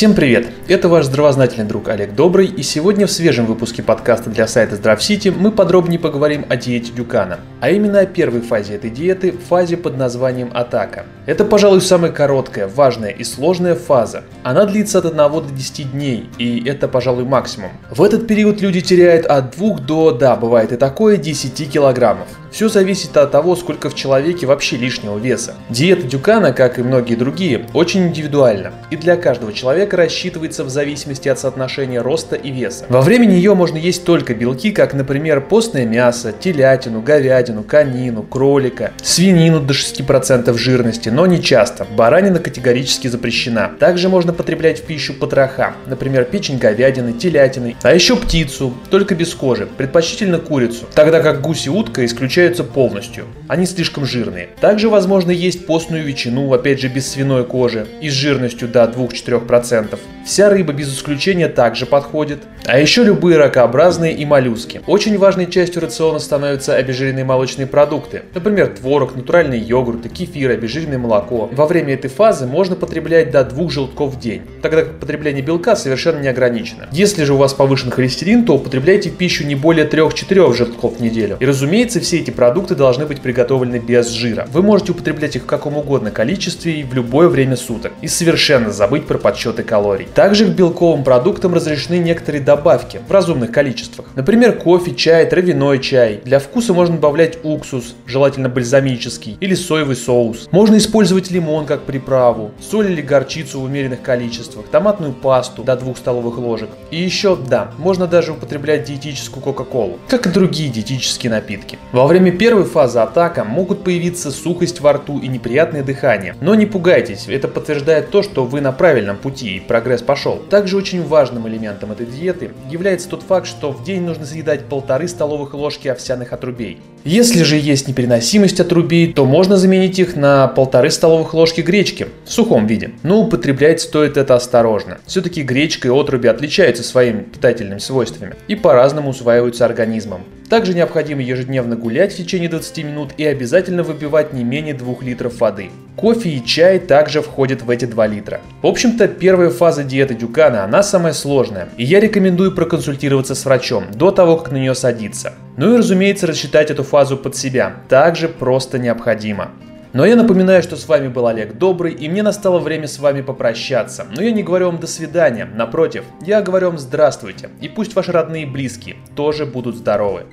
Всем привет! Это ваш здравознательный друг Олег Добрый, и сегодня в свежем выпуске подкаста для сайта Здравсити мы подробнее поговорим о диете Дюкана, а именно о первой фазе этой диеты, фазе под названием атака. Это, пожалуй, самая короткая, важная и сложная фаза. Она длится от 1 до 10 дней, и это, пожалуй, максимум. В этот период люди теряют от 2 до, да, бывает и такое, 10 килограммов. Все зависит от того, сколько в человеке вообще лишнего веса. Диета Дюкана, как и многие другие, очень индивидуальна, и для каждого человека рассчитывается в зависимости от соотношения роста и веса. Во время нее можно есть только белки, как, например, постное мясо, телятину, говядину, конину, кролика, свинину до 6% жирности, но не часто. Баранина категорически запрещена. Также можно потреблять в пищу потроха, например, печень говядины, телятины, а еще птицу, только без кожи, предпочтительно курицу, тогда как гусь и утка исключают исключаются полностью. Они слишком жирные. Также возможно есть постную ветчину, опять же без свиной кожи, и с жирностью до 2-4%. Вся рыба без исключения также подходит. А еще любые ракообразные и моллюски. Очень важной частью рациона становятся обезжиренные молочные продукты. Например, творог, натуральные йогурты, кефир, обезжиренное молоко. Во время этой фазы можно потреблять до двух желтков в день, тогда как потребление белка совершенно не ограничено. Если же у вас повышен холестерин, то употребляйте в пищу не более 3-4 желтков в неделю. И разумеется, все эти продукты должны быть приготовлены без жира. Вы можете употреблять их в каком угодно количестве и в любое время суток. И совершенно забыть про подсчеты калорий. Также к белковым продуктам разрешены некоторые добавки в разумных количествах. Например, кофе, чай, травяной чай. Для вкуса можно добавлять уксус, желательно бальзамический, или соевый соус. Можно использовать лимон как приправу, соль или горчицу в умеренных количествах, томатную пасту до 2 столовых ложек. И еще, да, можно даже употреблять диетическую кока-колу, как и другие диетические напитки. Во время первой фазы атака могут появиться сухость во рту и неприятное дыхание. Но не пугайтесь, это подтверждает то, что вы на правильном пути и прогресс пошел. Также очень важным элементом этой диеты является тот факт, что в день нужно съедать полторы столовых ложки овсяных отрубей. Если же есть непереносимость отрубей, то можно заменить их на полторы столовых ложки гречки в сухом виде. Но употреблять стоит это осторожно. Все-таки гречка и отруби отличаются своими питательными свойствами и по-разному усваиваются организмом. Также необходимо ежедневно гулять в течение 20 минут и обязательно выпивать не менее 2 литров воды. Кофе и чай также входят в эти 2 литра. В общем-то, первая фаза диеты Дюкана, она самая сложная, и я рекомендую проконсультироваться с врачом до того, как на нее садиться. Ну и разумеется, рассчитать эту фазу под себя также просто необходимо. Но я напоминаю, что с вами был Олег Добрый, и мне настало время с вами попрощаться. Но я не говорю вам до свидания, напротив, я говорю вам здравствуйте, и пусть ваши родные и близкие тоже будут здоровы.